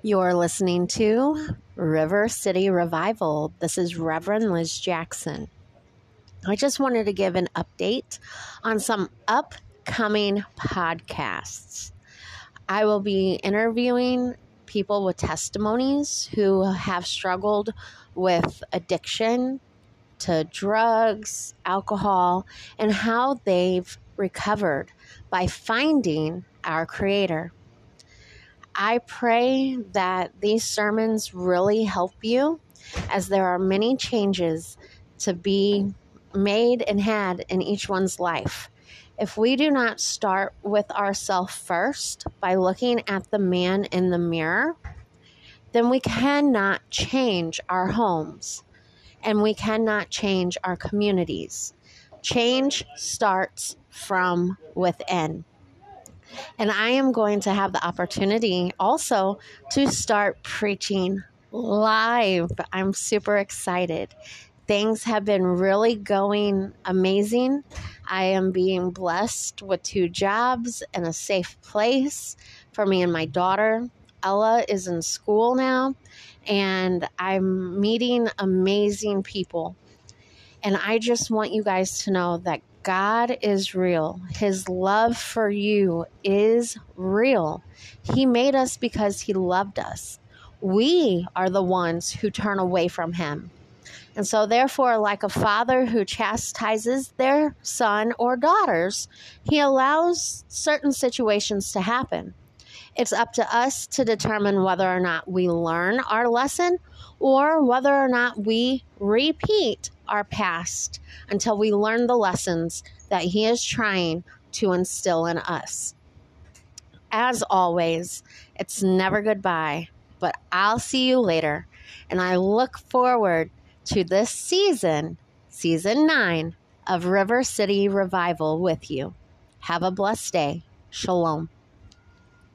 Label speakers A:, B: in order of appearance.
A: You're listening to River City Revival. This is Reverend Liz Jackson. I just wanted to give an update on some upcoming podcasts. I will be interviewing people with testimonies who have struggled with addiction to drugs, alcohol, and how they've recovered by finding our Creator. I pray that these sermons really help you as there are many changes to be made and had in each one's life. If we do not start with ourselves first by looking at the man in the mirror, then we cannot change our homes and we cannot change our communities. Change starts from within. And I am going to have the opportunity also to start preaching live. I'm super excited. Things have been really going amazing. I am being blessed with two jobs and a safe place for me and my daughter. Ella is in school now, and I'm meeting amazing people. And I just want you guys to know that God is real. His love for you is real. He made us because He loved us. We are the ones who turn away from Him. And so, therefore, like a father who chastises their son or daughters, he allows certain situations to happen. It's up to us to determine whether or not we learn our lesson or whether or not we repeat our past until we learn the lessons that He is trying to instill in us. As always, it's never goodbye, but I'll see you later. And I look forward to this season, season nine of River City Revival with you. Have a blessed day. Shalom.